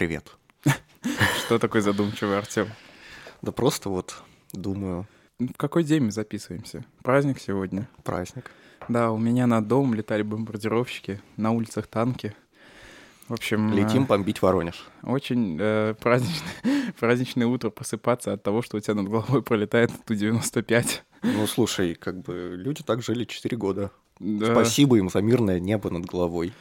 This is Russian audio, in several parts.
Привет. Что такое задумчивый Артем? Да просто вот думаю, В какой день мы записываемся? Праздник сегодня. праздник. Да, у меня над домом летали бомбардировщики, на улицах танки. В общем, Летим э, бомбить Воронеж. очень э, праздничное, праздничное утро просыпаться от того, что у тебя над головой пролетает Ту-95. Ну, слушай, как бы люди так жили 4 года. Да. Спасибо им за мирное небо над головой.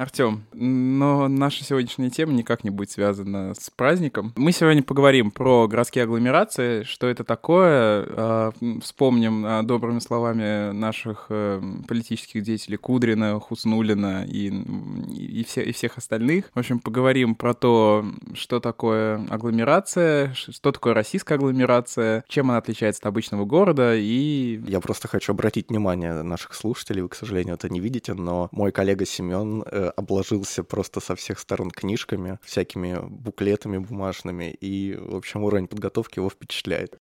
Артем, но наша сегодняшняя тема никак не будет связана с праздником. Мы сегодня поговорим про городские агломерации, что это такое. э, Вспомним э, добрыми словами наших э, политических деятелей Кудрина, Хуснулина и, и, все, и всех остальных. В общем, поговорим про то, что такое агломерация, что такое российская агломерация, чем она отличается от обычного города и Я просто хочу обратить внимание наших слушателей, вы, к сожалению, это не видите, но мой коллега Семен обложился просто со всех сторон книжками, всякими буклетами бумажными, и, в общем, уровень подготовки его впечатляет.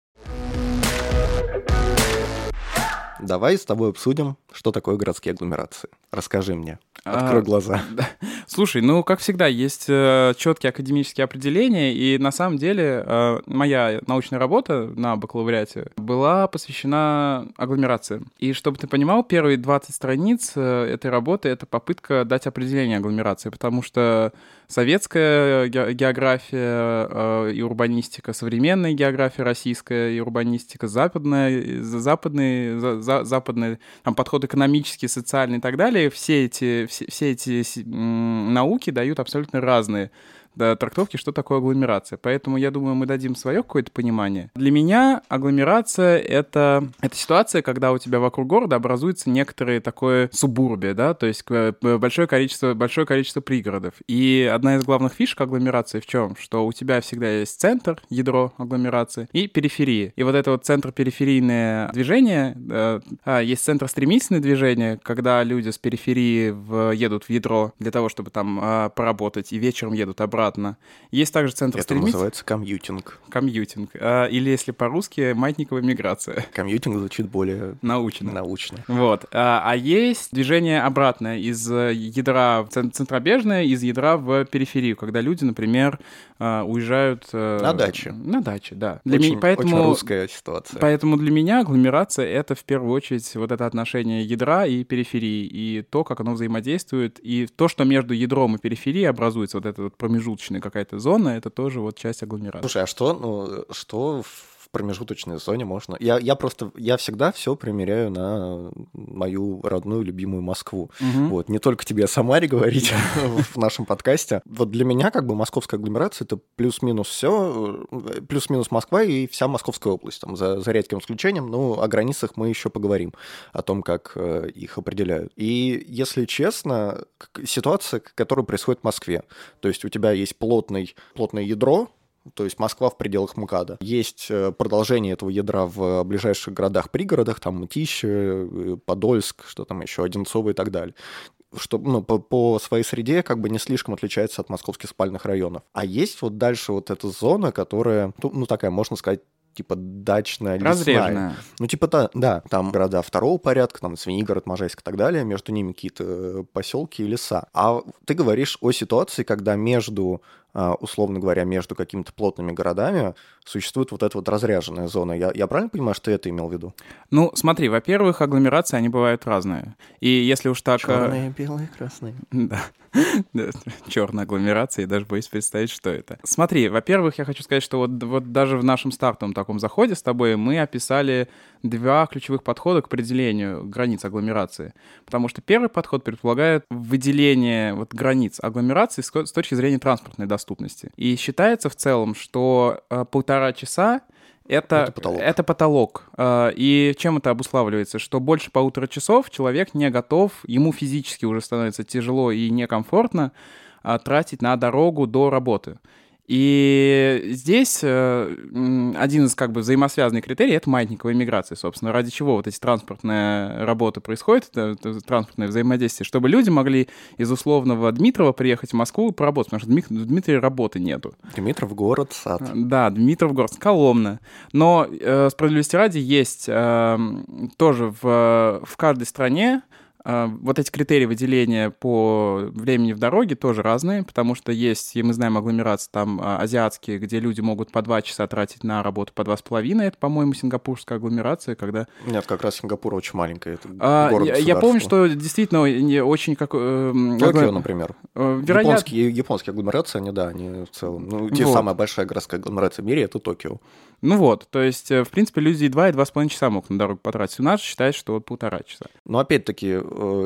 Давай с тобой обсудим, что такое городские агломерации. Расскажи мне. Открой А, глаза. Да. Слушай, ну, как всегда, есть э, четкие академические определения, и на самом деле э, моя научная работа на бакалавриате была посвящена агломерациям. И чтобы ты понимал, первые 20 страниц э, этой работы — это попытка дать определение агломерации, потому что советская ге- география э, и урбанистика, современная география российская и урбанистика, западная, и за- западный, за- за- западный там, подход экономический, социальный и так далее, все эти, все, все эти науки дают абсолютно разные трактовки, что такое агломерация. Поэтому я думаю, мы дадим свое какое-то понимание. Для меня агломерация — это, это ситуация, когда у тебя вокруг города образуется некоторое такое субурбия, да, то есть э, большое количество, большое количество пригородов. И одна из главных фишек агломерации в чем? Что у тебя всегда есть центр, ядро агломерации, и периферии. И вот это вот центр-периферийное движение, э, а, есть центростремительное движение, когда люди с периферии в- едут в ядро для того, чтобы там а, поработать, и вечером едут обратно. Есть также центр Это стремительный называется commuting. commuting, а, или если по-русски маятниковая миграция, Commuting звучит более научно. научно. Вот. А, а есть движение обратное из э, ядра центробежное, из ядра в периферию, когда люди, например, а, уезжают... э, На дачи. На дачи, да. Для очень, меня, поэтому, очень русская ситуация. поэтому для меня агломерация — это в первую очередь вот это отношение ядра и периферии, и то, как оно взаимодействует, и то, что между ядром и периферией образуется, вот эта вот промежуточная какая-то зона, это тоже вот часть агломерации. Слушай, а что, ну, что в промежуточной зоне можно? Я, я просто, я всегда все примеряю на мою родную любимую Москву. Мгм. Вот, не только тебе о Самаре говорить в нашем подкасте. Вот для меня как бы московская агломерация это плюс-минус все, плюс-минус Москва и вся Московская область, там, за, за редким исключением. Ну, о границах мы еще поговорим, о том, как э, их определяют. И, если честно, ситуация, которая происходит в Москве. То есть у тебя есть плотный, плотное ядро, то есть Москва в пределах МКАДа. Есть э, продолжение этого ядра в ближайших городах-пригородах, там Мытищи, э, Подольск, что там еще, Одинцово и так далее что ну, по, по своей среде как бы не слишком отличается от московских спальных районов. А есть вот дальше вот эта зона, которая, ну, ну, такая, можно сказать, типа дачная, лесная. Ну, типа, та- да, там города второго порядка, там Звенигород, Можайск и так далее, между ними какие-то поселки и леса. А ты говоришь о ситуации, когда между, условно говоря, между какими-то плотными городами существует вот эта вот разряженная зона. Я, я правильно понимаю, что ты это имел в виду? Ну, смотри, во-первых, агломерации, они бывают разные. И если уж так... э, Черные, белые, красные. Да. Черная агломерация, и даже боюсь представить, что это. Смотри, во-первых, я хочу сказать, что вот, вот даже в нашем стартовом таком заходе с тобой мы описали два ключевых подхода к определению границ агломерации. Потому что первый подход предполагает выделение вот границ агломерации с с точки зрения транспортной доступности. И считается в целом, что э, полтора часа это, Это потолок. это потолок. Э, И чем это обуславливается? Что больше полутора часов человек не готов, ему физически уже становится тяжело и некомфортно а, тратить на дорогу до работы. И здесь э, один из как бы взаимосвязанных критерий — это маятниковая миграция, собственно. Ради чего вот эти транспортные работы происходят, это- это транспортное взаимодействие, чтобы люди могли из условного Дмитрова приехать в Москву и поработать, потому что в Дмит- в Дмитрове работы нету. Дмитров город, сад. Да, Дмитровгорск, Коломна. Но э, справедливости ради есть э, тоже в, в каждой стране вот эти критерии выделения по времени в дороге тоже разные, потому что есть, и мы знаем агломерации там а, азиатские, где люди могут по два часа тратить на работу по два с половиной. Это, по-моему, сингапурская агломерация, когда... Нет, как раз Сингапур очень маленький. Это а, город я, я помню, что действительно очень как... Э, Токио, например. Э, вероятно... Японские, японские агломерации, они, да, они в целом... Ну, те вот. самая большая городская агломерация в мире — это Токио. Ну вот, то есть, э, в принципе, люди и два, и два с половиной часа могут на дорогу потратить. У нас считают, что вот полтора часа. Но опять-таки,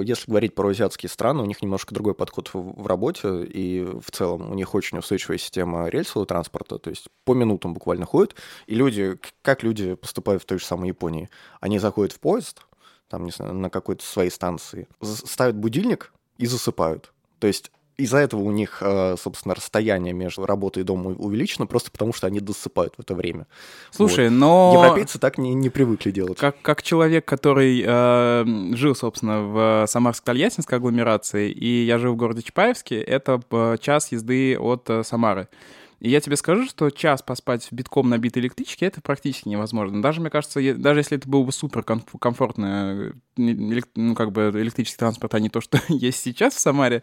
если говорить про азиатские страны, у них немножко другой подход в работе, и в целом у них очень устойчивая система рельсового транспорта, то есть по минутам буквально ходят, и люди, как люди поступают в той же самой Японии? Они заходят в поезд, там, не знаю, на какой-то своей станции, ставят будильник и засыпают. То есть из-за этого у них, э, собственно, расстояние между работой и домом увеличено, просто потому что они досыпают в это время. Слушай, вот. но... Европейцы так не, не привыкли делать. Как, как человек, который э, жил, собственно, в Самарско-Тольяттинской агломерации, и я жил в городе Чапаевске, это э, час езды от э, Самары. И я тебе скажу, что час поспать в битком набитой электричке — это практически невозможно. Даже, мне кажется, даже если это был бы супер комфортный ну, как бы электрический транспорт, а не то, что есть сейчас в Самаре,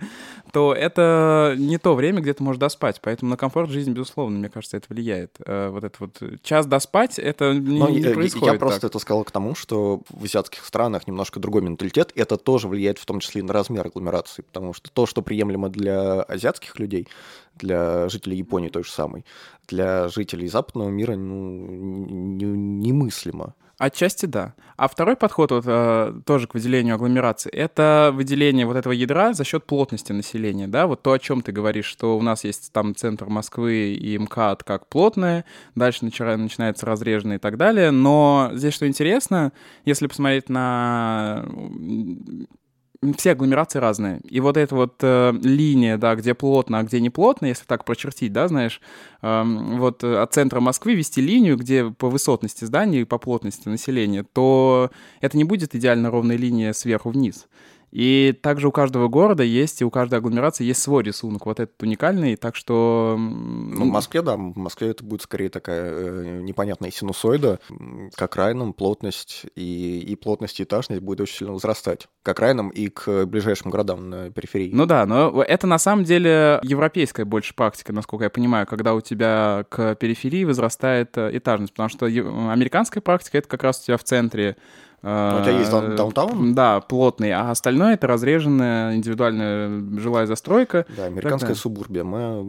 то это не то время, где ты можешь доспать. Поэтому на комфорт жизни, безусловно, мне кажется, это влияет. Э, вот это вот час доспать, это не, Но не происходит Я просто это сказал к тому, что в азиатских странах немножко другой менталитет, и это тоже влияет в том числе и на размер агломерации, потому что то, что приемлемо для азиатских людей, для жителей Японии той же самой, для жителей западного мира ну, немыслимо. Отчасти да. А второй подход вот, э, тоже к выделению агломерации — это выделение вот этого ядра за счет плотности населения. Да? Вот то, о чем ты говоришь, что у нас есть там центр Москвы и МКАД как плотное, дальше начинается разреженное и так далее. Но здесь что интересно, если посмотреть на все агломерации разные. И вот эта вот э, линия, да, где плотно, а где не плотно, если так прочертить, да, знаешь, эм, э, вот от центра Москвы вести линию, где по высотности зданий и по плотности населения, то это не будет идеально ровная линия сверху вниз. И также у каждого города есть, и у каждой агломерации есть свой рисунок, вот этот уникальный, так что... Ну, в Москве, да, в Москве это будет скорее такая э, непонятная синусоида, к окраинам плотность и, и плотность и этажность будет очень сильно возрастать, к окраинам и к ближайшим городам на периферии. Ну да, но это на самом деле европейская больше практика, насколько я понимаю, когда у тебя к периферии возрастает э, этажность, потому что американская практика — это как раз у тебя в центре у тебя есть э, даунтаун? Да, плотный, а остальное это разреженная индивидуальная жилая застройка. Да, американская субурбия, мы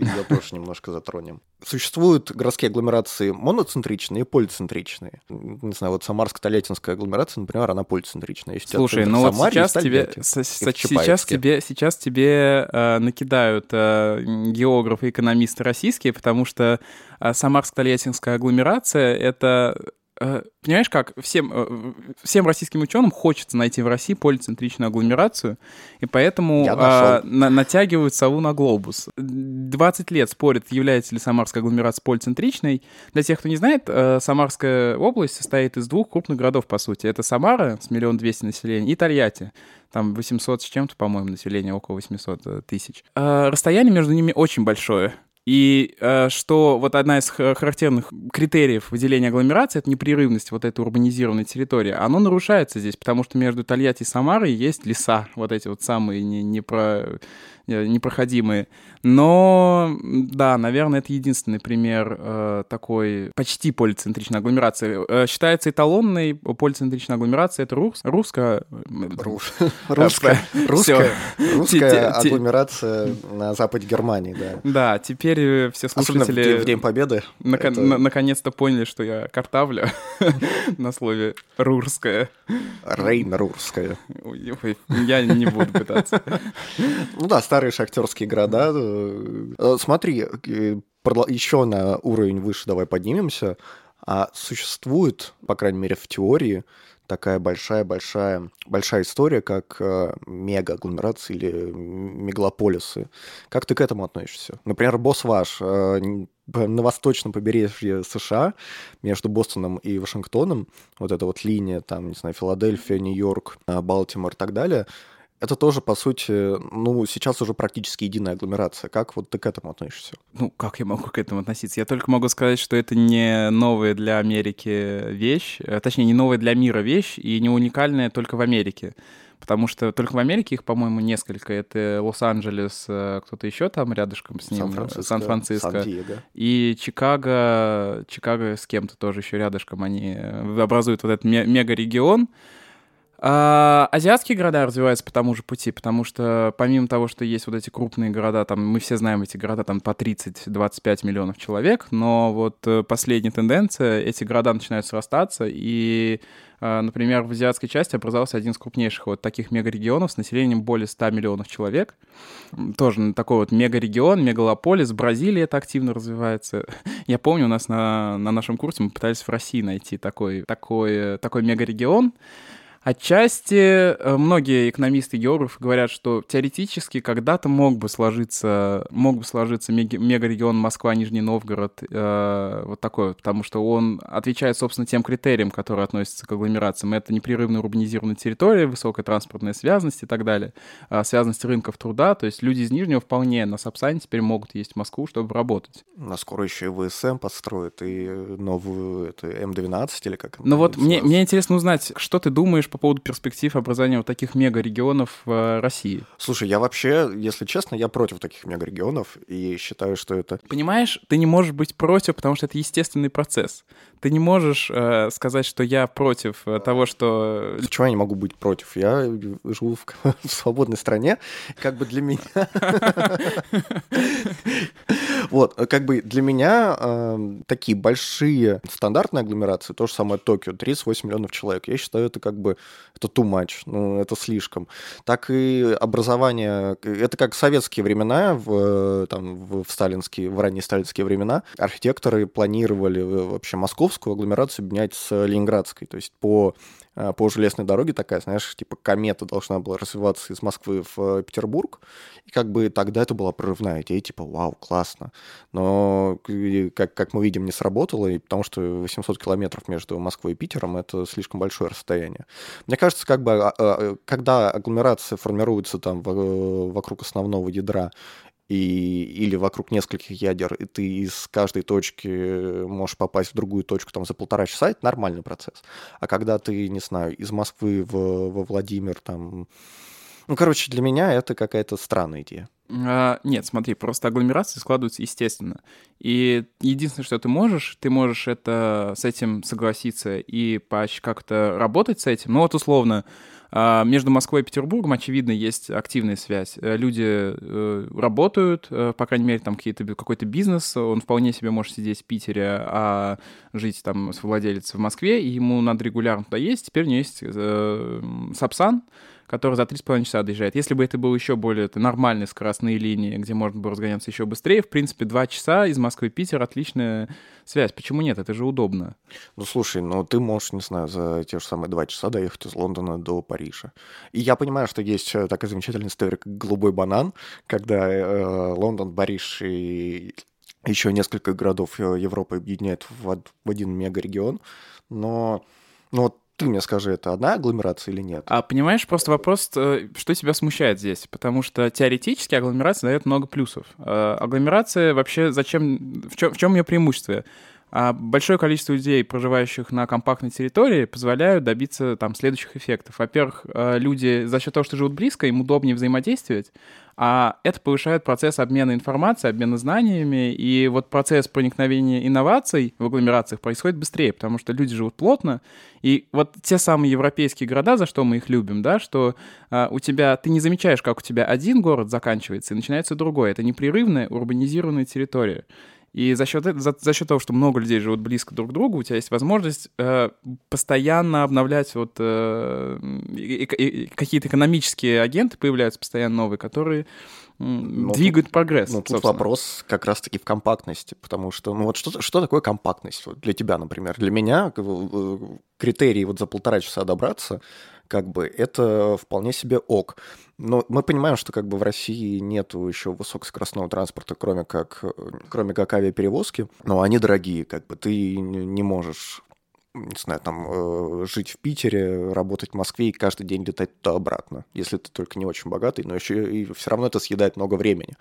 ее тоже немножко затронем. Существуют городские агломерации моноцентричные и полицентричные. Не знаю, вот Самарско-Тольяттинская агломерация, например, она полицентричная. Слушай, ну вот сейчас тебе, сейчас тебе, сейчас тебе э, накидают э, географы и экономисты российские, потому что э, Самарско-Тольяттинская агломерация — это Э, понимаешь как, всем, э, всем российским ученым хочется найти в России полицентричную агломерацию, и поэтому а, на, натягивают сову на глобус. 20 лет спорят, является ли Самарская агломерация полицентричной. Для тех, кто не знает, э, Самарская область состоит из двух крупных городов, по сути. Это Самара с миллион двести населения и Тольятти. Там 800 с чем-то, по-моему, население, около 800 тысяч. Расстояние между ними очень большое. И э, что вот одна из характерных критериев выделения агломерации — это непрерывность вот этой урбанизированной территории. Оно нарушается здесь, потому что между Тольятти и Самарой есть леса, вот эти вот самые не, не про непроходимые. Но, да, наверное, это единственный пример э, такой почти полицентричной агломерации. Э, считается эталонной полицентричной агломерацией это рус, русская... Русская, русская, русская агломерация на западе Германии, да. Да, теперь все слушатели... в День Победы. Наконец-то поняли, что я картавлю на слове «рурская». Рейн-рурская. Я не буду пытаться. Ну да, старые шахтерские города. Э, смотри, э, еще на уровень выше давай поднимемся. А существует, по крайней мере, в теории, такая большая-большая большая история, как э, мега-агломерации или мегалополисы. Как ты к этому относишься? Например, Босваш э, на восточном побережье США между Бостоном и Вашингтоном, вот эта вот линия, там, не знаю, Филадельфия, Нью-Йорк, э, Балтимор и так далее — это тоже, по сути, ну, сейчас уже практически единая агломерация. Как вот ты к этому относишься? Ну, как я могу к этому относиться? Я только могу сказать, что это не новая для Америки вещь, э, точнее, не новая для мира вещь и не уникальная только в Америке. потому что только в Америке их, по-моему, несколько. Это Лос-Анджелес, э, кто-то еще там рядышком с ним, Сан-Франциско, Сан-Франциско. Сан-Диего. И Чикаго, Чикаго с кем-то тоже еще рядышком, они э, образуют вот этот ме- мега-регион. А, азиатские города развиваются по тому же пути, потому что помимо того, что есть вот эти крупные города, там мы все знаем эти города там по 30-25 миллионов человек, но вот э, последняя тенденция, эти города начинают срастаться, и, э, например, в азиатской части образовался один из крупнейших вот таких мегарегионов с населением более 100 миллионов человек. Тоже такой вот мегарегион, мегалополис. В Бразилии это активно развивается. Я помню, у нас на, на нашем курсе мы пытались в России найти такой, такой, э, такой мегарегион. Отчасти э, многие экономисты, географы говорят, что теоретически когда-то мог бы сложиться, мог бы сложиться мега- мегарегион Москва-Нижний Новгород, э, вот такой потому что он отвечает, собственно, тем критериям, которые относятся к агломерациям. Это непрерывно урбанизированная территория, высокая транспортная связность и так далее, э, связанность рынков труда, то есть люди из Нижнего вполне на Сапсане теперь могут ездить в Москву, чтобы работать. На скоро еще и ВСМ построят, и новую это М12 или как Ну вот мне, мне интересно узнать, что ты думаешь по поводу перспектив образования вот таких мегарегионов в э, России? Слушай, я вообще, если честно, я против таких мегарегионов и считаю, что это... Понимаешь, ты не можешь быть против, потому что это естественный процесс. Ты не можешь э, сказать, что я против э, того, что... Чего я не могу быть против? Я живу в, в свободной стране, как бы для меня... Вот, как бы для меня э, такие большие стандартные агломерации, то же самое Токио, 38 миллионов человек, я считаю, это как бы, это too much, ну, это слишком. Так и образование, это как советские времена, в, там, в, сталинские, в ранние сталинские времена, архитекторы планировали вообще московскую агломерацию объединять с ленинградской, то есть по э, по железной дороге такая, знаешь, типа комета должна была развиваться из Москвы в Петербург, и как бы тогда это была прорывная идея, типа, вау, классно. Но, как, как мы видим, не сработало, и потому что 800 километров между Москвой и Питером — это слишком большое расстояние. Мне кажется, как бы, а, а, когда агломерация формируется там в- вокруг основного ядра, и, или вокруг нескольких ядер, и ты из каждой точки можешь попасть в другую точку там за полтора часа, это нормальный процесс. А когда ты, не знаю, из Москвы в, во Владимир там... Ну, короче, для меня это какая-то странная идея. А, нет, смотри, просто агломерации складываются естественно. И единственное, что ты можешь, ты можешь это, с этим согласиться и как-то работать с этим. Ну вот условно, между Москвой и Петербургом, очевидно, есть активная связь. Э, Люди э, работают, э, по крайней мере, там какой-то бизнес, он вполне себе может сидеть в Питере, а жить там с владелец в Москве, и ему надо регулярно туда ездить. Теперь у него есть Сапсан, который за 3,5 часа доезжает. Если бы это был еще более это, нормальные скоростные линии, где можно было разгоняться еще быстрее, в принципе, 2 часа из Москвы в Питер отличная связь. Почему нет? Это же удобно. Ну, слушай, ну ты можешь, не знаю, за те же самые два часа доехать из Лондона до Парижа. И я понимаю, что есть э, такая замечательная история, как «Голубой банан», когда э, Лондон, Париж и еще несколько городов э, Европы объединяют в, в один мегарегион, но ну, вот ты мне скажи, это одна агломерация или нет? А понимаешь, просто вопрос, э, что тебя смущает здесь? Потому что теоретически агломерация дает много плюсов. Э, Агломерация вообще зачем, в чем, в чем ее преимущество? А большое количество людей, проживающих на компактной территории, позволяют добиться там следующих эффектов. Во-первых, э, люди за счет того, что живут близко, им удобнее взаимодействовать, а это повышает процесс обмена информацией, обмена знаниями, и вот процесс проникновения инноваций в агломерациях происходит быстрее, потому что люди живут плотно, и вот те самые европейские города, за что мы их любим, да, что а, у тебя, ты не замечаешь, как у тебя один город заканчивается и начинается другой, это непрерывная урбанизированная территория. И за счет, за, за счет того, что много людей живут близко друг к другу, у тебя есть возможность э, постоянно обновлять вот э, и- и- и какие-то экономические агенты появляются постоянно новые, которые Ну, двигают прогресс. Ну, тут собственно. вопрос как раз-таки в компактности, потому что, ну, вот что, что такое компактность для тебя, например? Для меня бы, э, критерий вот за полтора часа добраться, как бы, это вполне себе ок. Но мы понимаем, что как бы в России нету еще высокоскоростного транспорта, кроме как, э, кроме как авиаперевозки, но они дорогие, как бы, ты не можешь не знаю, там, э, жить в Питере, работать в Москве и каждый день летать туда-обратно, если ты только не очень богатый, но еще и все равно это съедает много времени.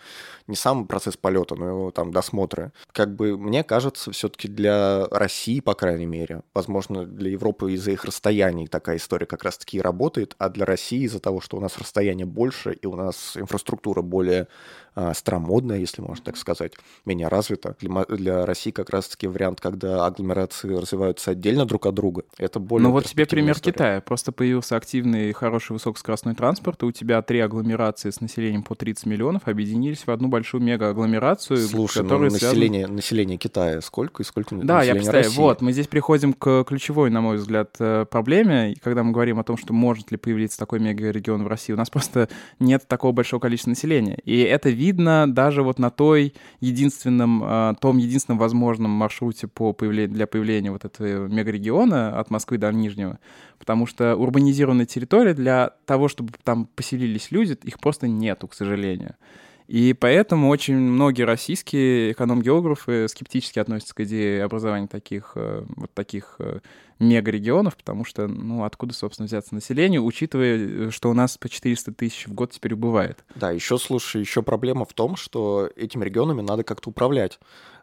Не сам процесс полета, но там досмотры. Как бы мне кажется, все-таки для России, по крайней мере, возможно, для Европы из-за их расстояний такая история как раз-таки работает, а для России из-за того, что у нас расстояние больше и у нас инфраструктура более а, старомодная, если можно так сказать, менее развита. Для, для России как раз-таки вариант, когда агломерации развиваются отдельно друг от друга. Это более Ну вот тебе пример история. Китая. Просто появился активный, хороший, высокоскоростной транспорт, и у тебя три агломерации с населением по 30 миллионов объединились в одну большую мега-агломерацию. Слушай, ну, население, связаны... население Китая сколько и сколько Да, я представляю. России? Вот, мы здесь приходим к ключевой, на мой взгляд, э, проблеме, когда мы говорим о том, что может ли появиться такой мега-регион в России. У нас просто нет такого большого количества населения. И это видно даже вот на той единственном, а, том единственном возможном маршруте по появлению, для появления вот этого мегарегиона от Москвы до Нижнего, потому что урбанизированная территория для того, чтобы там поселились люди, их просто нету, к сожалению. И поэтому очень многие российские эконом-географы скептически относятся к идее образования таких, э, вот таких э, мегарегионов, потому что, ну, откуда, собственно, взяться население, учитывая, что у нас по 400 тысяч в год теперь убывает. Да, еще, слушай, еще проблема в том, что этими регионами надо как-то управлять.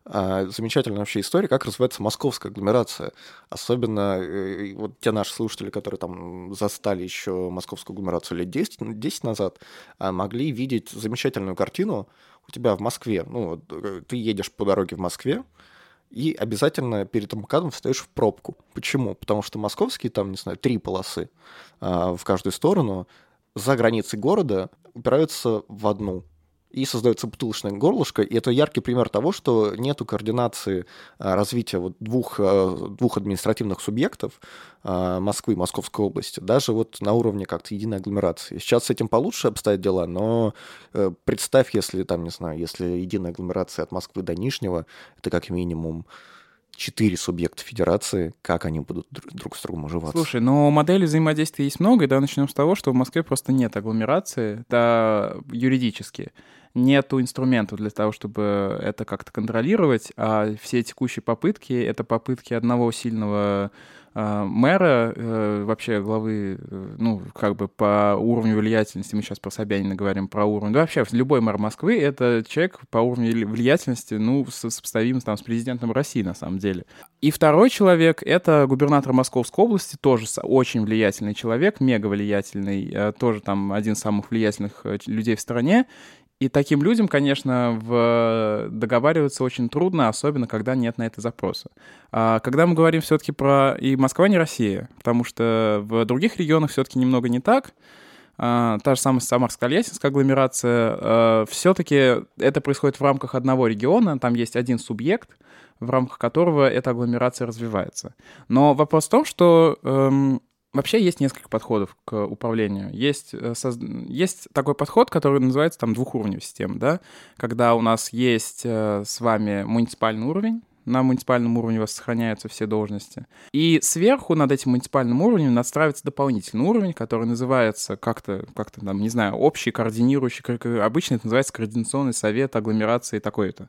А, замечательная вообще история, как развивается московская агломерация. Особенно э, вот те наши слушатели, которые там застали еще московскую агломерацию лет 10, 10 назад, а, могли видеть замечательную картину у тебя в Москве. Ну, э, ты едешь по дороге в Москве, и обязательно перед МКАДом встаешь в пробку. Почему? Потому что московские там, не знаю, три полосы а, в каждую сторону за границей города упираются в одну и создается бутылочное горлышко, и это яркий пример того, что нету координации а, развития вот двух, а, двух административных субъектов а, Москвы Московской области, даже вот на уровне как-то единой агломерации. Сейчас с этим получше обстоят дела, но э, представь, если там, не знаю, если единая агломерация от Москвы до Нижнего, это как минимум четыре субъекта федерации, как они будут друг с другом уживаться? Слушай, но моделей взаимодействия есть много, и да, начнем с того, что в Москве просто нет агломерации, да, юридически нету инструментов для того, чтобы это как-то контролировать, а все текущие попытки — это попытки одного сильного э, мэра, э, вообще главы, э, ну, как бы по уровню влиятельности, мы сейчас про Собянина говорим, про уровень, да, вообще любой мэр Москвы — это человек по уровню влиятельности, ну, сопоставим там с президентом России, на самом деле. И второй человек — это губернатор Московской области, тоже очень влиятельный человек, мега влиятельный, э, тоже там один из самых влиятельных э, людей в стране, и таким людям, конечно, в... договариваться очень трудно, особенно когда нет на это запроса. А когда мы говорим все-таки про и Москва не Россия, потому что в других регионах все-таки немного не так. А, та же самая Самарско-Тольяттинская агломерация, а, все-таки это происходит в рамках одного региона, там есть один субъект, в рамках которого эта агломерация развивается. Но вопрос в том, что эм, Вообще есть несколько подходов к управлению. Есть, э, есть такой подход, который называется там двухуровневая система, да, когда у нас есть э, с вами муниципальный уровень, на муниципальном уровне у вас сохраняются все должности. И сверху над этим муниципальным уровнем настраивается дополнительный уровень, который называется как-то, как-то там, не знаю, общий координирующий, обычно это называется координационный совет агломерации такой-то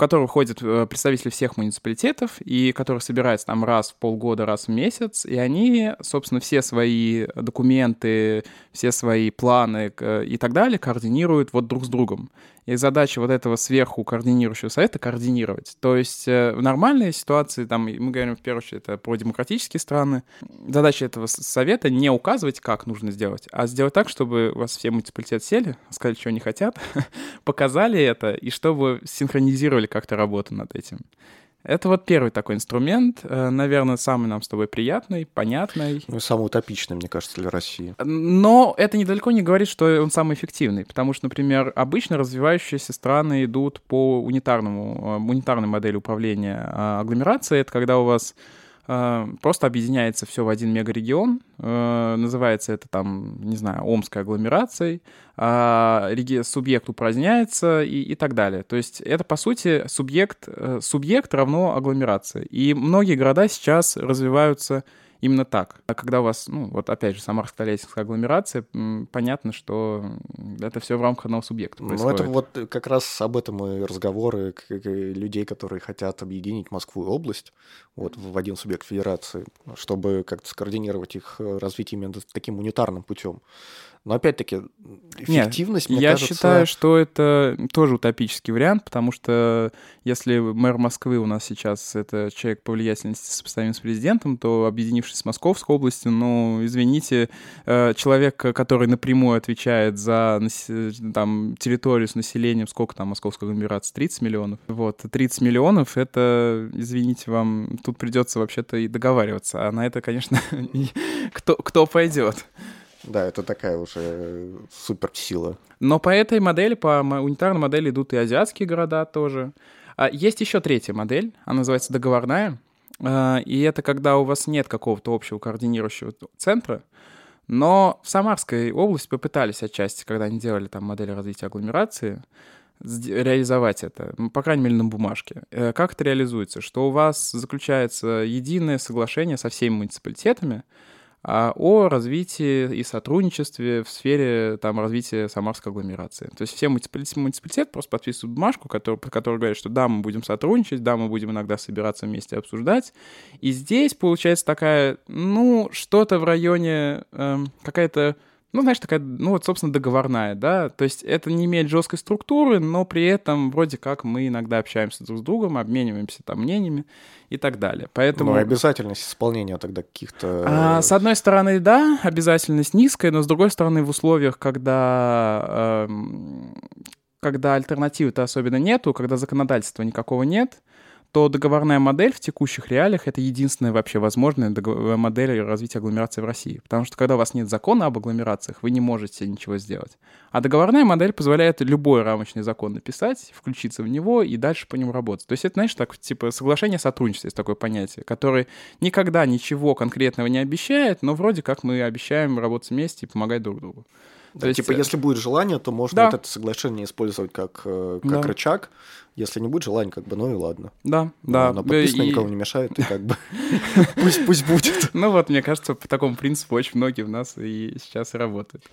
который входят э, представители всех муниципалитетов, и который собирается там раз в полгода, раз в месяц, и они, собственно, все свои документы, все свои планы и так далее координируют вот друг с другом. И задача вот этого сверху координирующего совета — координировать. То есть э, в нормальной ситуации, там, мы говорим в первую очередь это про демократические страны, задача этого совета не указывать, как нужно сделать, а сделать так, чтобы у вас все муниципалитеты сели, сказали, что они хотят, показали это, и чтобы синхронизировали как-то работу над этим. Это вот первый такой инструмент, э, наверное, самый нам с тобой приятный, понятный. Ну самый утопичный, мне кажется, для России. Но это недалеко не говорит, что он самый эффективный, потому что, например, обычно развивающиеся страны идут по унитарному, э, унитарной модели управления а агломерацией. Это когда у вас Э, просто объединяется все в один мегарегион. Э, называется это там, не знаю, Омской агломерацией. А субъект упраздняется и, и так далее. То есть это, по сути, субъект, э, субъект равно агломерации. И многие города сейчас развиваются именно так. А когда у вас, ну, вот опять же, Самарско-Тольяттинская агломерация, понятно, что это все в рамках одного субъекта происходит. Ну, это вот как раз об этом и разговоры людей, которые хотят объединить Москву и область вот, в один субъект федерации, чтобы как-то скоординировать их развитие именно таким унитарным путем. Но опять-таки, эффективность, Нет, мне я кажется... считаю, что это тоже утопический вариант, потому что если мэр Москвы у нас сейчас это человек по влиятельности сопоставим с президентом, то, объединившись с Московской областью, ну, извините, э, человек, который напрямую отвечает за там, территорию с населением, сколько там Московской агломерации, 30 миллионов? Вот, 30 миллионов — это, извините, вам тут придется вообще-то и договариваться, а на это, конечно, кто, кто пойдет? Да, это такая уже суперсила. Но по этой модели, по унитарной модели идут и азиатские города тоже. А есть еще третья модель, она называется договорная. А, и это когда у вас нет какого-то общего координирующего центра, но в Самарской области попытались отчасти, когда они делали там модели развития агломерации, реализовать это, по крайней мере, на бумажке. Э, как это реализуется? Что у вас заключается единое соглашение со всеми муниципалитетами, о развитии и сотрудничестве в сфере там, развития Самарской агломерации. То есть все муниципалитет просто подписывают бумажку, который, под которой говорят, что да, мы будем сотрудничать, да, мы будем иногда собираться вместе обсуждать. И здесь получается такая, ну, что-то в районе, э, какая-то ну, знаешь, такая, ну вот, собственно, договорная, да, то есть это не имеет жесткой структуры, но при этом вроде как мы иногда общаемся друг с другом, обмениваемся там мнениями и так далее. Поэтому... Ну, обязательность исполнения тогда каких-то... А, с одной стороны, да, обязательность низкая, но с другой стороны, в условиях, когда, э, когда альтернативы-то особенно нету, когда законодательства никакого нет, то договорная модель в текущих реалиях — это единственная вообще возможная модель развития агломерации в России. Потому что когда у вас нет закона об агломерациях, вы не можете ничего сделать. А договорная модель позволяет любой рамочный закон написать, включиться в него и дальше по нему работать. То есть это, знаешь, так, типа соглашение сотрудничества есть такое понятие, которое никогда ничего конкретного не обещает, но вроде как мы обещаем работать вместе и помогать друг другу. Да, есть, типа, если будет желание, то можно да. вот это соглашение использовать как, э, как да. рычаг. Если не будет желания, как бы, ну и ладно. Да, да. Но подписано и... никому не мешает, и как бы пусть, пусть будет. Ну вот, мне кажется, по такому принципу очень многие в нас и сейчас работают.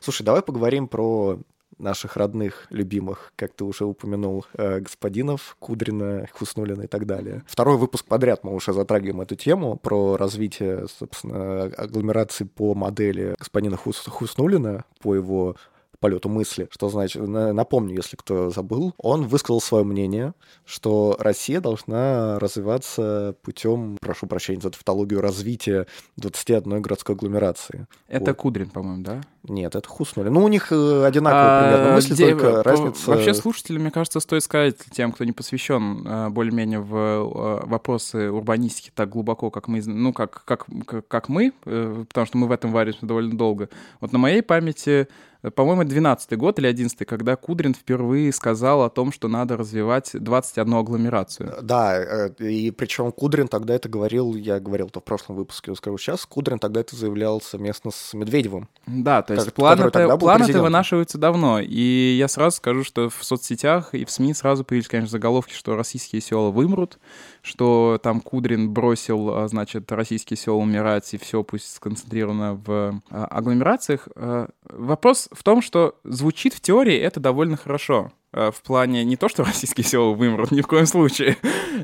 Слушай, давай поговорим про наших родных, любимых, как ты уже упомянул, э, господинов, Кудрина, Хуснулина и так далее. Второй выпуск подряд мы уже затрагиваем эту тему про развитие, собственно, агломерации по модели господина Хус Хуснулина, по его полету мысли. Что значит, напомню, если кто забыл, он высказал свое мнение, что Россия должна развиваться путем, прошу прощения за тавтологию, развития 21 городской агломерации. Это вот. Кудрин, по-моему, да? Нет, это Хуснули. Ну, у них э, одинаковые а, примерно мысли, где, только разница... Вообще слушатели, мне кажется, стоит сказать тем, кто не посвящен э, более-менее в э, вопросы урбанистики так глубоко, как мы, ну, как, как, как мы, потому что мы в этом варимся довольно долго. Вот на моей памяти по-моему, 12 год или 11 когда Кудрин впервые сказал о том, что надо развивать 21 агломерацию. Да, и причем Кудрин тогда это говорил, я говорил это в прошлом выпуске, скажу сейчас, Кудрин тогда это заявлял совместно с Медведевым. Да, то есть планы-то, планы вынашиваются давно. И я сразу скажу, что в соцсетях и в СМИ сразу появились, конечно, заголовки, что российские села вымрут, что там Кудрин бросил, а, значит, российские села умирать, и все пусть сконцентрировано в а, агломерациях. А, вопрос в том, что звучит в теории это довольно хорошо. Э, в плане не то, что российские села вымрут, ни в коем случае.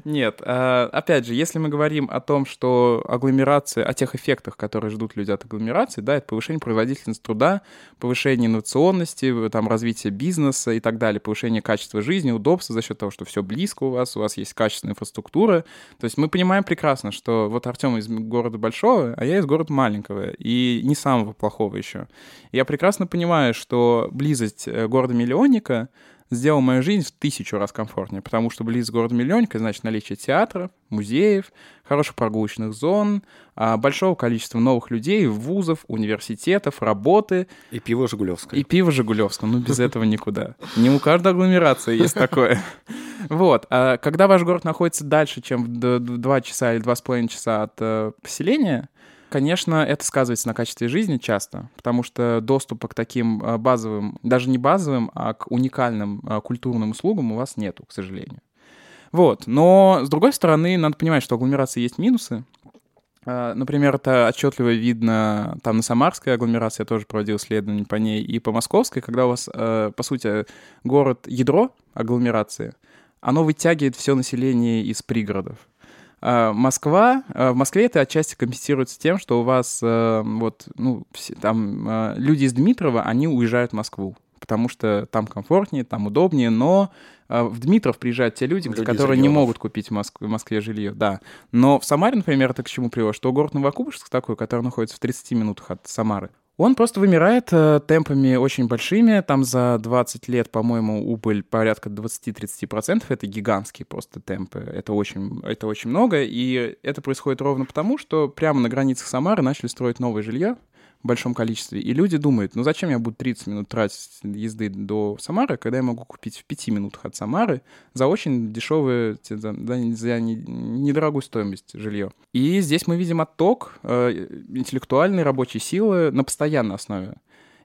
Нет. Э, опять же, если мы говорим о том, что агломерация, о тех эффектах, которые ждут люди от агломерации, да, это повышение производительности труда, повышение инновационности, там, развитие бизнеса и так далее, повышение качества жизни, удобства за счет того, что все близко у вас, у вас есть качественная инфраструктура. То есть мы понимаем прекрасно, что вот Артем из города большого, а я из города маленького, и не самого плохого еще. Я прекрасно понимаю, что близость э, города-миллионника — сделал мою жизнь в тысячу раз комфортнее, потому что близ города-миллионника значит наличие театров, музеев, хороших прогулочных зон, а, большого количества новых людей, вузов, университетов, работы. И пиво Жигулевское. И пиво Жигулевское, ну без этого никуда. Не у каждой агломерации есть такое. Вот. А когда ваш город находится дальше, чем в 2 часа или 2,5 часа от э, поселения, Конечно, это сказывается на качестве жизни часто, потому что доступа к таким а, базовым, даже не базовым, а к уникальным а, культурным услугам у вас нету, к сожалению. Вот. Но, с другой стороны, надо понимать, что агломерации есть минусы. А, например, это отчетливо видно там на Самарской агломерации, я тоже проводил исследования по ней, и по Московской, когда у вас, э, по сути, город ядро агломерации, оно вытягивает все население из пригородов. А, Москва, а, в Москве это отчасти компенсируется тем, что у вас э, вот, ну, все, там люди из Дмитрова, они уезжают в Москву потому что там комфортнее, там удобнее, но э, в Дмитров приезжают те люди, люди которые не могут купить в Москве, в Москве жилье, да. Но в Самаре, например, это к чему приводит? Что город Новокубышевск такой, который находится в 30 минутах от Самары, он просто вымирает э, темпами очень большими. Там за 20 лет, по-моему, убыль порядка 20-30%. Это гигантские просто темпы. Это очень, это очень много. И это происходит ровно потому, что прямо на границах Самары начали строить новое жилье большом количестве. И люди думают, ну зачем я буду 30 минут тратить езды до Самары, когда я могу купить в 5 минутах от Самары за очень дешевую, за, за недорогую стоимость жилье. И здесь мы видим отток э, интеллектуальной рабочей силы на постоянной основе.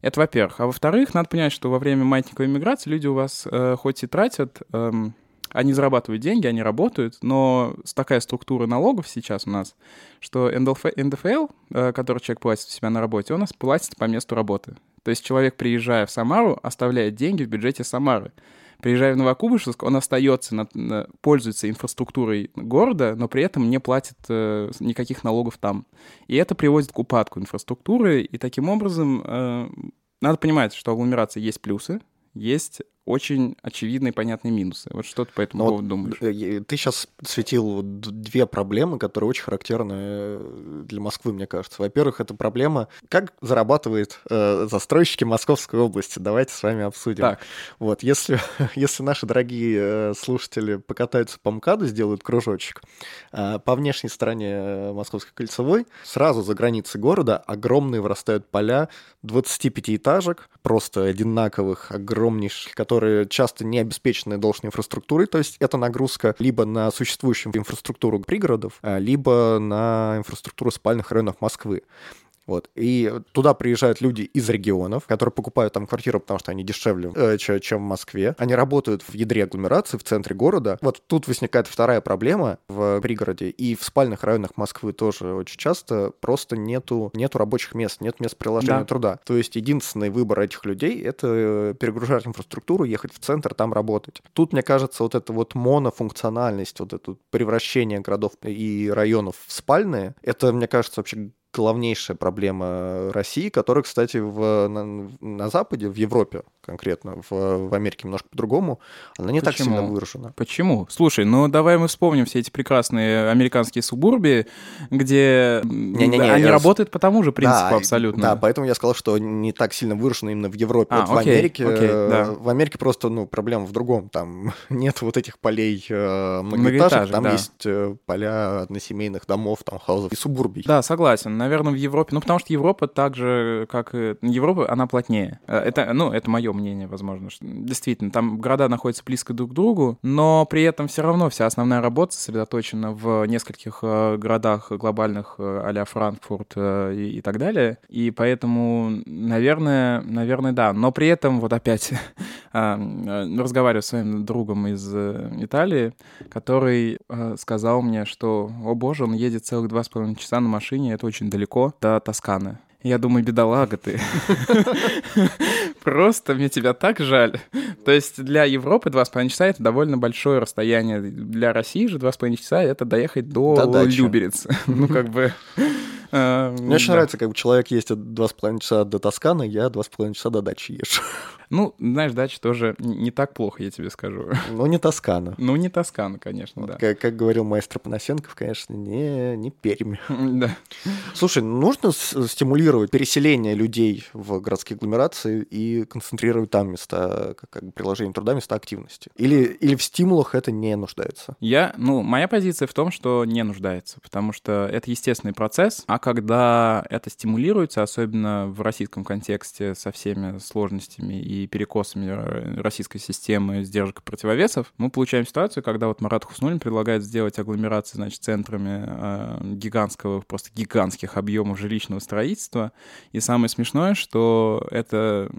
Это во-первых. А во-вторых, надо понять, что во время маятниковой миграции люди у вас э, хоть и тратят эм, они зарабатывают деньги, они работают, но такая структура налогов сейчас у нас, что НДФ, НДФЛ, э, который человек платит у себя на работе, он нас платит по месту работы. То есть человек, приезжая в Самару, оставляет деньги в бюджете Самары. Приезжая в Новокуйбышевск, он остается, на, пользуется инфраструктурой города, но при этом не платит э, никаких налогов там. И это приводит к упадку инфраструктуры, и таким образом э, надо понимать, что агломерации есть плюсы, есть очень очевидные понятные минусы. Вот что ты по этому Но ну поводу думаешь? Э, ты сейчас светил две проблемы, которые очень характерны э, для Москвы, мне кажется. Во-первых, это проблема, как зарабатывают э, застройщики Московской области. Давайте с вами обсудим. Так. Вот, если, если наши дорогие э, слушатели покатаются по МКАДу, сделают кружочек, э, по внешней стороне Московской кольцевой, сразу за границей города огромные вырастают поля 25 этажек, просто одинаковых, огромнейших, которые часто не обеспечены должной инфраструктурой, то есть это нагрузка либо на существующую инфраструктуру пригородов, а, либо на инфраструктуру спальных районов Москвы. Вот. И туда приезжают люди из регионов, которые покупают там квартиру, потому что они дешевле, э, чем в Москве. Они работают в ядре агломерации, в центре города. Вот тут возникает вторая проблема в пригороде. И в спальных районах Москвы тоже очень часто просто нету, нету рабочих мест, нет мест приложения да. труда. То есть единственный выбор этих людей — это перегружать инфраструктуру, ехать в центр, там работать. Тут, мне кажется, вот эта вот монофункциональность, вот это превращение городов и районов в спальные, это, мне кажется, вообще главнейшая проблема России, которая, кстати, в, на, на Западе, в Европе конкретно, в, в Америке немножко по-другому, она не Почему? так сильно выражена. Почему? Слушай, ну давай мы вспомним все эти прекрасные американские субурбии, где не, не, не, они я... работают по тому же принципу да, абсолютно. Да, поэтому я сказал, что не так сильно выражено именно в Европе. А, вот окей, в Америке, окей, да. в Америке просто ну, проблема в другом. Там нет вот этих полей э, многоэтажек, там да. есть э, поля односемейных домов, там хаузов и субурбий. Да, согласен наверное, в Европе. Ну, потому что Европа так же, как и... Европа, она плотнее. Э, это, ну, это мое мнение, возможно. Что... Действительно, там города находятся близко друг к другу, но при этом все равно вся основная работа сосредоточена в нескольких э, городах глобальных а Франкфурт и, и так далее. И поэтому, наверное, наверное, да. Но при этом, вот опять, разговариваю с своим другом из Италии, который сказал мне, что, о боже, он едет целых два с половиной часа на машине, это очень далеко до Тосканы. Я думаю, бедолага ты. Просто мне тебя так жаль. То есть для Европы два с половиной часа это довольно большое расстояние. Для России же два с половиной часа это доехать до Люберец. Ну, как бы... Э, мне очень нравится, как бы человек ездит два с половиной часа до Тосканы, я два с половиной часа до дачи езжу. Ну, знаешь, дача тоже не так плохо, я тебе скажу. Ну, не Тоскана. Ну, не Тоскана, конечно, да. Как, как говорил маэстро Панасенков, конечно, не, не Пермь. Да. Слушай, нужно стимулировать переселение людей в городские агломерации и концентрировать там места, как, как бы приложение труда, места активности? Или, или в стимулах это не нуждается? Я, ну, моя позиция в том, что не нуждается, потому что это естественный процесс, а когда это стимулируется, особенно в российском контексте со всеми сложностями и перекосами российской системы сдержек и противовесов, мы получаем ситуацию, когда вот Марат Хуснулин предлагает сделать агломерации, значит, центрами э, гигантского, просто гигантских объемов жилищного строительства. И самое смешное, что это,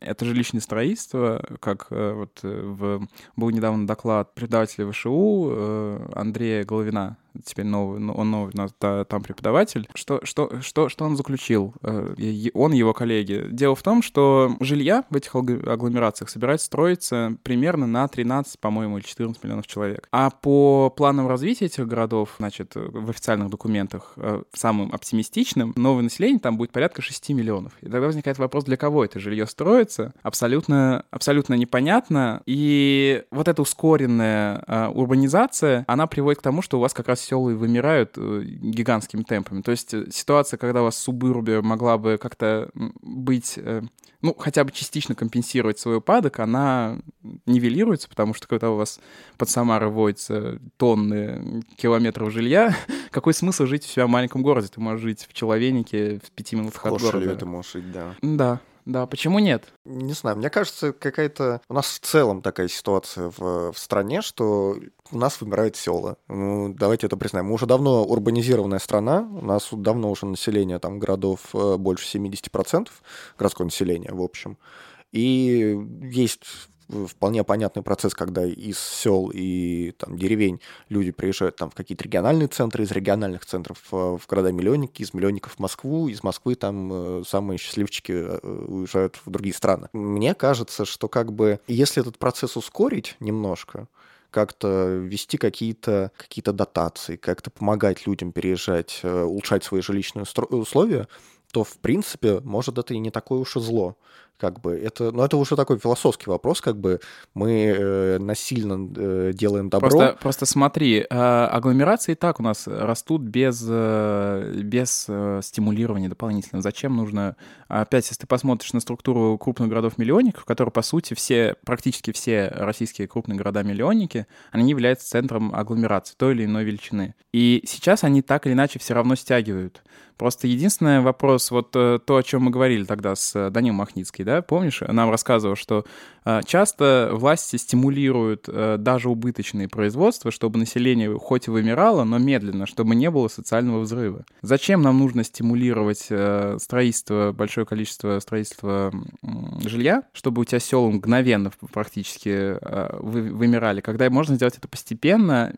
это жилищное строительство, как э, вот в, был недавно доклад преподавателя ВШУ э, Андрея Головина, теперь новый, он новый у нас там преподаватель. Что, что, что, что он заключил? Э, он его коллеги. Дело в том, что жилья в этих агломерациях собирается строиться примерно на 13, по-моему, или 14 миллионов человек. А по планам развития этих городов, значит, в официальных документах, э, самым оптимистичным, новое население там будет порядка 6 миллионов. И тогда возникает вопрос, для кого это жилье строится? Абсолютно, абсолютно непонятно. И вот эта ускоренная э, урбанизация, она приводит к тому, что у вас как раз села вымирают э, гигантскими темпами. То есть э, ситуация, когда у вас субурбия могла бы как-то быть, э, ну, хотя бы частично компенсировать свой упадок, она нивелируется, потому что когда у вас под Самарой водятся тонны километров жилья, какой смысл жить у себя в маленьком городе? Ты можешь жить в Человенике в пяти минутах от города. ты можешь жить, да. Да. Да, почему нет? Не знаю, мне кажется, какая-то... У нас в целом такая ситуация в, в стране, что у нас вымирают села. Ну, давайте это признаем. Мы уже давно урбанизированная страна, у нас давно уже население там городов э, больше 70%, городское население, в общем. И есть вполне понятный процесс, когда из сел и там, деревень люди приезжают там, в какие-то региональные центры, из региональных центров в города-миллионники, из миллионников в Москву, из Москвы там э, самые счастливчики э, уезжают в другие страны. Мне кажется, что как бы если этот процесс ускорить немножко, как-то ввести какие-то какие дотации, как-то помогать людям переезжать, э, улучшать свои жилищные условия, то, в принципе, может, это и не такое уж и зло как бы это, ну это уже такой философский вопрос, как бы мы э, насильно э, делаем добро. Просто, просто смотри, э, агломерации и так у нас растут без э, без э, стимулирования дополнительно. Зачем нужно? Опять, если ты посмотришь на структуру крупных городов-миллионников, которые по сути все практически все российские крупные города-миллионники, они являются центром агломерации той или иной величины. И сейчас они так или иначе все равно стягивают. Просто единственный вопрос, вот э, то, о чем мы говорили тогда с э, Данил Махницкий, да, помнишь, нам рассказывал, что э, часто власти стимулируют даже убыточные производства, чтобы население хоть и вымирало, но медленно, чтобы не было социального взрыва. Зачем нам нужно стимулировать строительство, большое количество строительства жилья, чтобы у тебя села мгновенно практически вымирали, когда можно сделать это постепенно?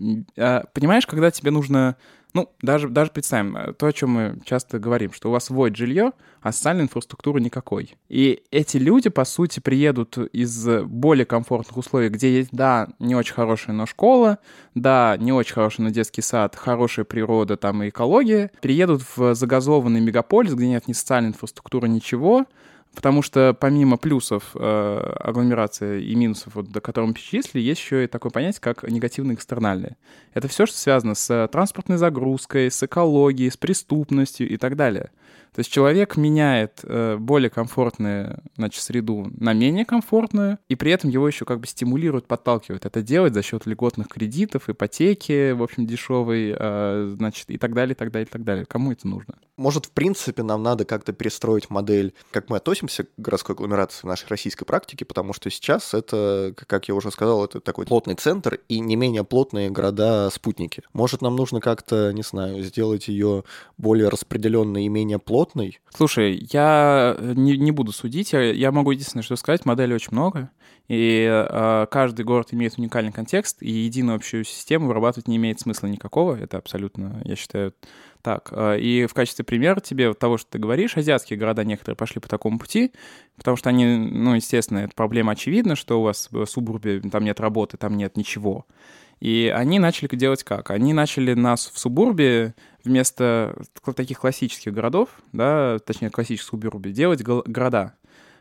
Понимаешь, когда тебе нужно ну, даже, даже представим, э, то, о чем мы часто говорим, что у вас вводят жилье, а социальной инфраструктуры никакой. И эти люди, по сути, приедут из более комфортных условий, где есть, да, не очень хорошая, но школа, да, не очень хороший, но детский сад, хорошая природа там и экология, приедут в загазованный мегаполис, где нет ни социальной инфраструктуры, ничего, Потому что помимо плюсов э, агломерации и минусов, вот, до которых мы перечислили, есть еще и такое понятие, как негативные экстернальные. Это все, что связано с транспортной загрузкой, с экологией, с преступностью и так далее. То есть человек меняет э, более комфортную значит, среду на менее комфортную, и при этом его еще как бы стимулируют, подталкивают это делать за счет льготных кредитов, ипотеки, в общем, дешевой, э, значит, и так далее, и так далее, и так далее. Кому это нужно? Может, в принципе, нам надо как-то перестроить модель, как мы относимся к городской агломерации в нашей российской практике, потому что сейчас это, как я уже сказал, это такой плотный центр и не менее плотные города-спутники. Может, нам нужно как-то, не знаю, сделать ее более распределенной и менее плотной, плотный. Слушай, я э, не, не буду судить, я, я могу единственное, что сказать, моделей очень много, и э, каждый город имеет уникальный контекст, и единую общую систему вырабатывать не имеет смысла никакого, это абсолютно, я считаю, так. Э, и в качестве примера тебе того, что ты говоришь, азиатские города некоторые пошли по такому пути, потому что они, ну, естественно, эта проблема очевидна, что у вас в субурбе там нет работы, там нет ничего. И они начали делать как? Они начали нас в субурбе вместо таких классических городов, да, точнее классических субурбе, делать города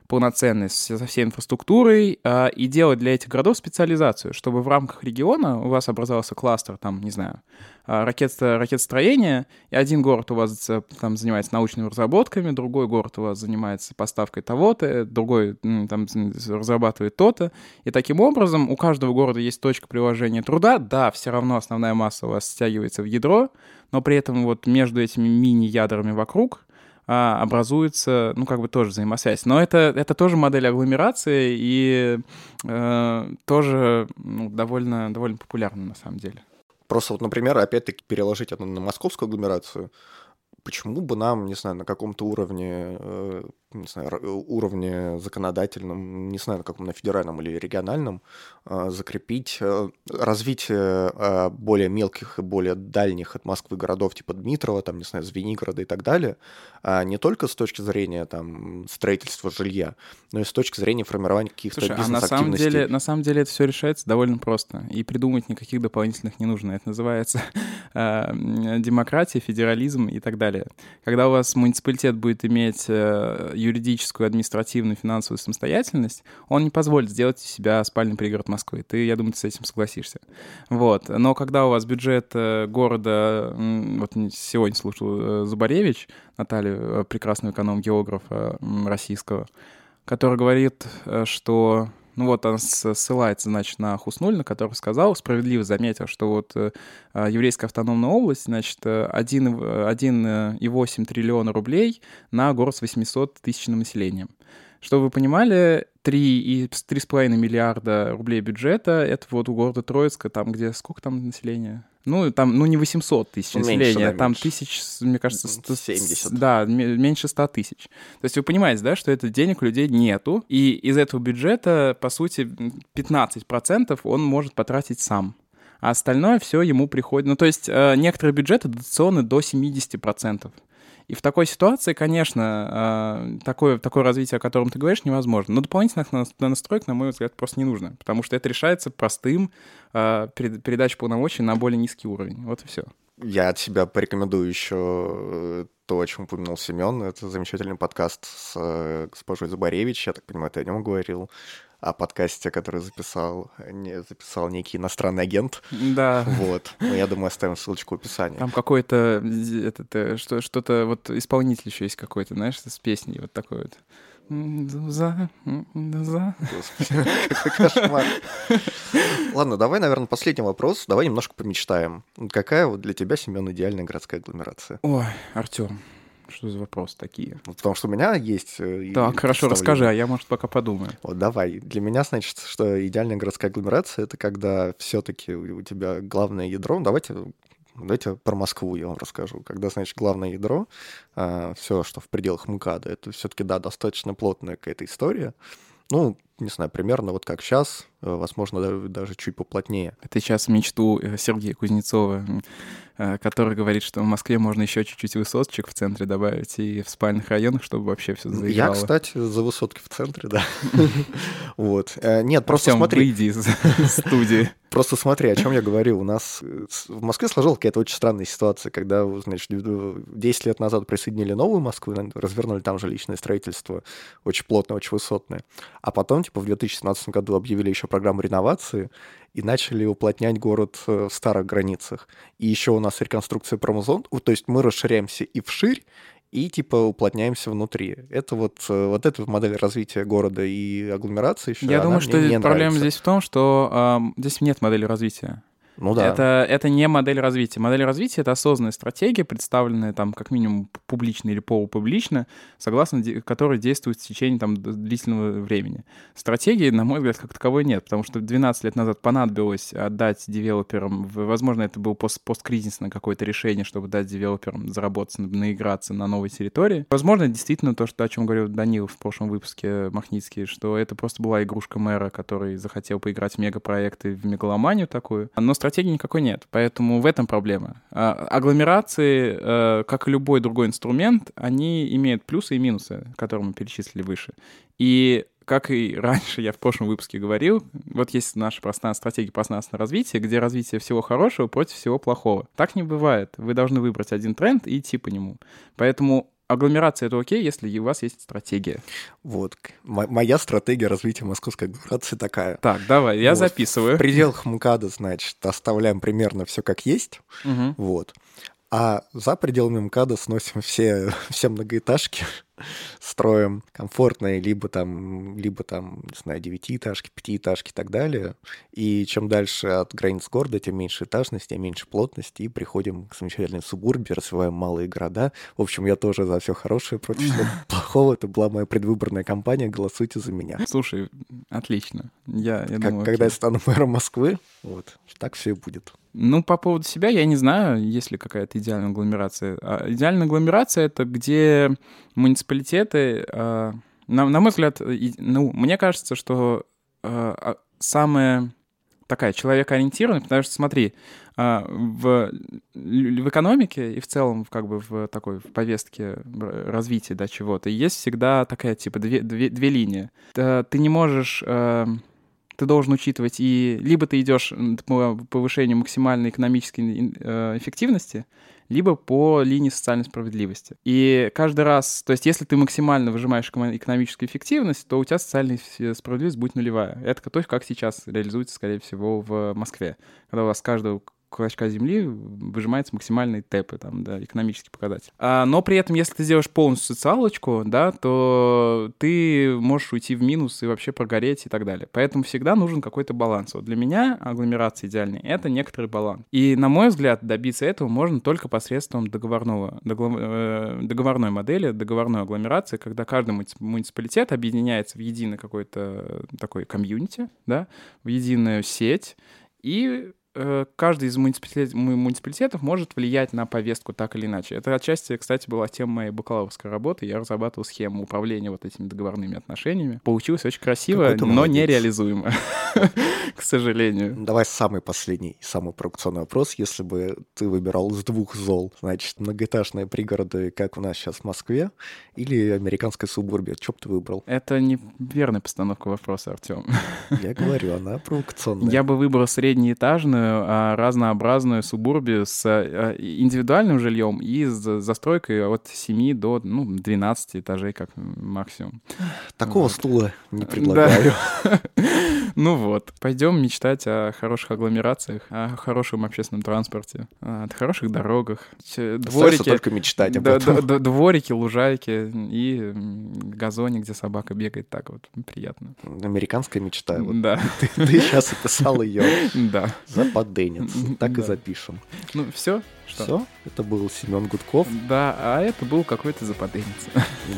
полноценные со всей инфраструктурой а, и делать для этих городов специализацию, чтобы в рамках региона у вас образовался кластер, там, не знаю, а, ракет, ракетостроения, и один город у вас там занимается научными разработками, другой город у вас занимается поставкой того-то, другой там разрабатывает то-то, и таким образом у каждого города есть точка приложения труда, да, все равно основная масса у вас стягивается в ядро, но при этом вот между этими мини-ядрами вокруг а, образуется, ну, как бы тоже взаимосвязь. Но это, это тоже модель агломерации и э, тоже ну, довольно, довольно популярна на самом деле. Просто вот, например, опять-таки переложить это на московскую агломерацию, почему бы нам, не знаю, на каком-то уровне э, не знаю, уровне законодательном, не знаю, на каком, на федеральном или региональном, а, закрепить э, развитие а, более мелких и более дальних от Москвы городов, типа Дмитрова, там, не знаю, Звенигорода и так далее, а не только с точки зрения там, строительства жилья, но и с точки зрения формирования каких-то Слушай, а на самом, деле, на самом деле это все решается довольно просто, и придумать никаких дополнительных не нужно. Это называется демократия, федерализм и так далее. Когда у вас муниципалитет будет иметь э, юридическую, административную, финансовую самостоятельность, он не позволит сделать из себя спальный пригород Москвы. Ты, я думаю, ты с этим согласишься. Вот. Но когда у вас бюджет э, города... Вот сегодня слушал э, Зубаревич, Наталью, э, прекрасную эконом-географа российского, который говорит, что ну вот он ссылается, значит, на Хуснулина, который сказал, справедливо заметил, что вот э, еврейская автономная область, значит, 1,8 триллиона рублей на город с 800 тысячным населением. Чтобы вы понимали, 3,5 миллиарда рублей бюджета — это вот у города Троицка, там где... Сколько там населения? Ну, там, ну, не 800 тысяч ну, населения, меньше, да, там меньше. тысяч, мне кажется, 100, 70. Да, меньше 100 тысяч. То есть вы понимаете, да, что это денег у людей нету, и из этого бюджета, по сути, 15% он может потратить сам а остальное все ему приходит. Ну, то есть э, некоторые бюджеты дотационны до 70%. И в такой ситуации, конечно, а, такое, такое развитие, о котором ты говоришь, невозможно. Но дополнительных настроек, на мой взгляд, просто не нужно, потому что это решается простым а, передачей полномочий на более низкий уровень. Вот и все. Я от себя порекомендую еще э, то, о чем упомянул Семен. Это замечательный подкаст с э, госпожой Зубаревич. Я так понимаю, ты о нем говорил о подкасте, который записал, не, записал некий иностранный агент. Да. Вот. Ну, я думаю, оставим ссылочку в описании. Там какой-то этот, э, что, что-то, вот исполнитель еще есть какой-то, знаешь, с песней вот такой вот. За, за. Господи, какой кошмар. Ладно, давай, наверное, последний вопрос. Давай немножко помечтаем. Какая вот для тебя, Семен, идеальная городская агломерация? Ой, Артем, что за вопрос такие? Ну, потому что у меня есть... Э, так, хорошо, расскажи, а я, может, пока подумаю. Вот давай. Для меня, значит, что идеальная городская агломерация — это когда все таки у тебя главное ядро... Давайте Давайте про Москву я вам расскажу. Когда, значит, главное ядро, а, все, что в пределах МКАДа, это все-таки, да, достаточно плотная какая-то история. Ну, не знаю, примерно вот как сейчас, э, возможно, даже чуть поплотнее. Это сейчас мечту э, Сергея Кузнецова Э, который говорит, что в Москве можно еще чуть-чуть высоточек в центре добавить и в спальных районах, чтобы вообще все заиграло. Я, кстати, за высотки в центре, да. Вот. Нет, просто смотри. выйди из студии. Просто смотри, о чем я говорю. У нас в Москве сложилась какая-то очень странная ситуация, когда, значит, 10 лет назад присоединили новую Москву, развернули там жилищное строительство, очень плотное, очень высотное. А потом, типа, в 2017 году объявили еще программу реновации, и начали уплотнять город э, в старых границах. И еще у нас реконструкция промзон, то есть мы расширяемся и вширь, и типа уплотняемся внутри. Это вот, э, вот эта модель развития города и агломерации еще. Я думаю, что проблема нравится. здесь в том, что э, здесь нет модели развития. Ну да. Это, это не модель развития. Модель развития — это осознанная стратегия, представленная там как минимум публично или полупублично, согласно которой действует в течение там длительного времени. Стратегии, на мой взгляд, как таковой нет, потому что 12 лет назад понадобилось отдать девелоперам, возможно, это было пост посткризисное какое-то решение, чтобы дать девелоперам заработать, наиграться на новой территории. Возможно, действительно то, что, о чем говорил Данил в прошлом выпуске Махницкий, что это просто была игрушка мэра, который захотел поиграть в мегапроекты, в мегаломанию такую. Но стратегии никакой нет, поэтому в этом проблема. А, агломерации, э, как и любой другой инструмент, они имеют плюсы и минусы, которые мы перечислили выше. И как и раньше я в прошлом выпуске говорил, вот есть наша простая стратегия пространственного развития, где развитие всего хорошего против всего плохого. Так не бывает. Вы должны выбрать один тренд и идти по нему. Поэтому агломерация — это окей, если у вас есть стратегия. Вот. моя стратегия развития московской агломерации такая. Так, давай, я вот. записываю. В пределах МКАДа, значит, оставляем примерно все как есть. Угу. Вот. А за пределами МКАДа сносим все, все многоэтажки, строим комфортные, либо там, либо там, не знаю, девятиэтажки, пятиэтажки и так далее. И чем дальше от границ города, тем меньше этажность, тем меньше плотность, и приходим к замечательной субурбе, развиваем малые города. В общем, я тоже за все хорошее, против всего плохого. Это была моя предвыборная кампания, голосуйте за меня. Слушай, отлично. Я, я как, думаю, когда окей. я стану мэром Москвы, вот, так все и будет. Ну, по поводу себя я не знаю, есть ли какая-то идеальная агломерация. А идеальная агломерация — это где муниципалитеты, а, на, на мой взгляд, и- ну, мне кажется, что а, а, самая такая человекоориентированная, потому что, смотри, а, в, в экономике и в целом как бы в такой в повестке развития да, чего-то есть всегда такая типа две, две, две линии. Т- Ты не можешь а, ты должен учитывать и либо ты идешь по повышению максимальной экономической э, эффективности, либо по линии социальной справедливости. И каждый раз, то есть если ты максимально выжимаешь эко- экономическую эффективность, то у тебя социальная с- справедливость будет нулевая. Это то, как сейчас реализуется, скорее всего, в Москве. Когда у вас каждого клочка земли выжимается максимальный ТЭП, там, да, экономический показатель. А, но при этом, если ты сделаешь полностью социалочку, да, то ты можешь уйти в минус и вообще прогореть и так далее. Поэтому всегда нужен какой-то баланс. Вот для меня агломерация идеальная — это некоторый баланс. И, на мой взгляд, добиться этого можно только посредством договорного, догло- э, договорной модели, договорной агломерации, когда каждый муници- муниципалитет объединяется в единый какой-то такой комьюнити, да, в единую сеть, и каждый из муниципалитет- му- муниципалитетов может влиять на повестку так или иначе. Это отчасти, кстати, была тема моей бакалаврской работы. Я разрабатывал схему управления вот этими договорными отношениями. Получилось очень красиво, но молодец. нереализуемо, к сожалению. Давай самый последний, самый провокационный вопрос. Если бы ты выбирал из двух зол, значит, многоэтажные пригороды, как у нас сейчас в Москве, или американская субурбия, что бы ты выбрал? Это неверная постановка вопроса, Артем. Я говорю, она провокационная. Я бы выбрал среднеэтажную, а, разнообразную субурбию с а, индивидуальным жильем и с застройкой от 7 до ну, 12 этажей как максимум. Такого Вот. стула не предлагаю. Ну вот, пойдем мечтать о хороших агломерациях, о хорошем общественном транспорте, о хороших дорогах, дворики, только мечтать об этом. дворики, лужайки и газоне, где собака бегает, так вот приятно. Американская мечта. Вот Да, ты, сейчас описал ее. да. Западенец. Так и запишем. Ну все, что? Все, это был Семен Гудков. Да, а это был какой-то западенец.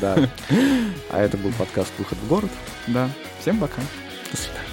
Да. А это был подкаст «Выход в город». Да, всем пока. До свидания.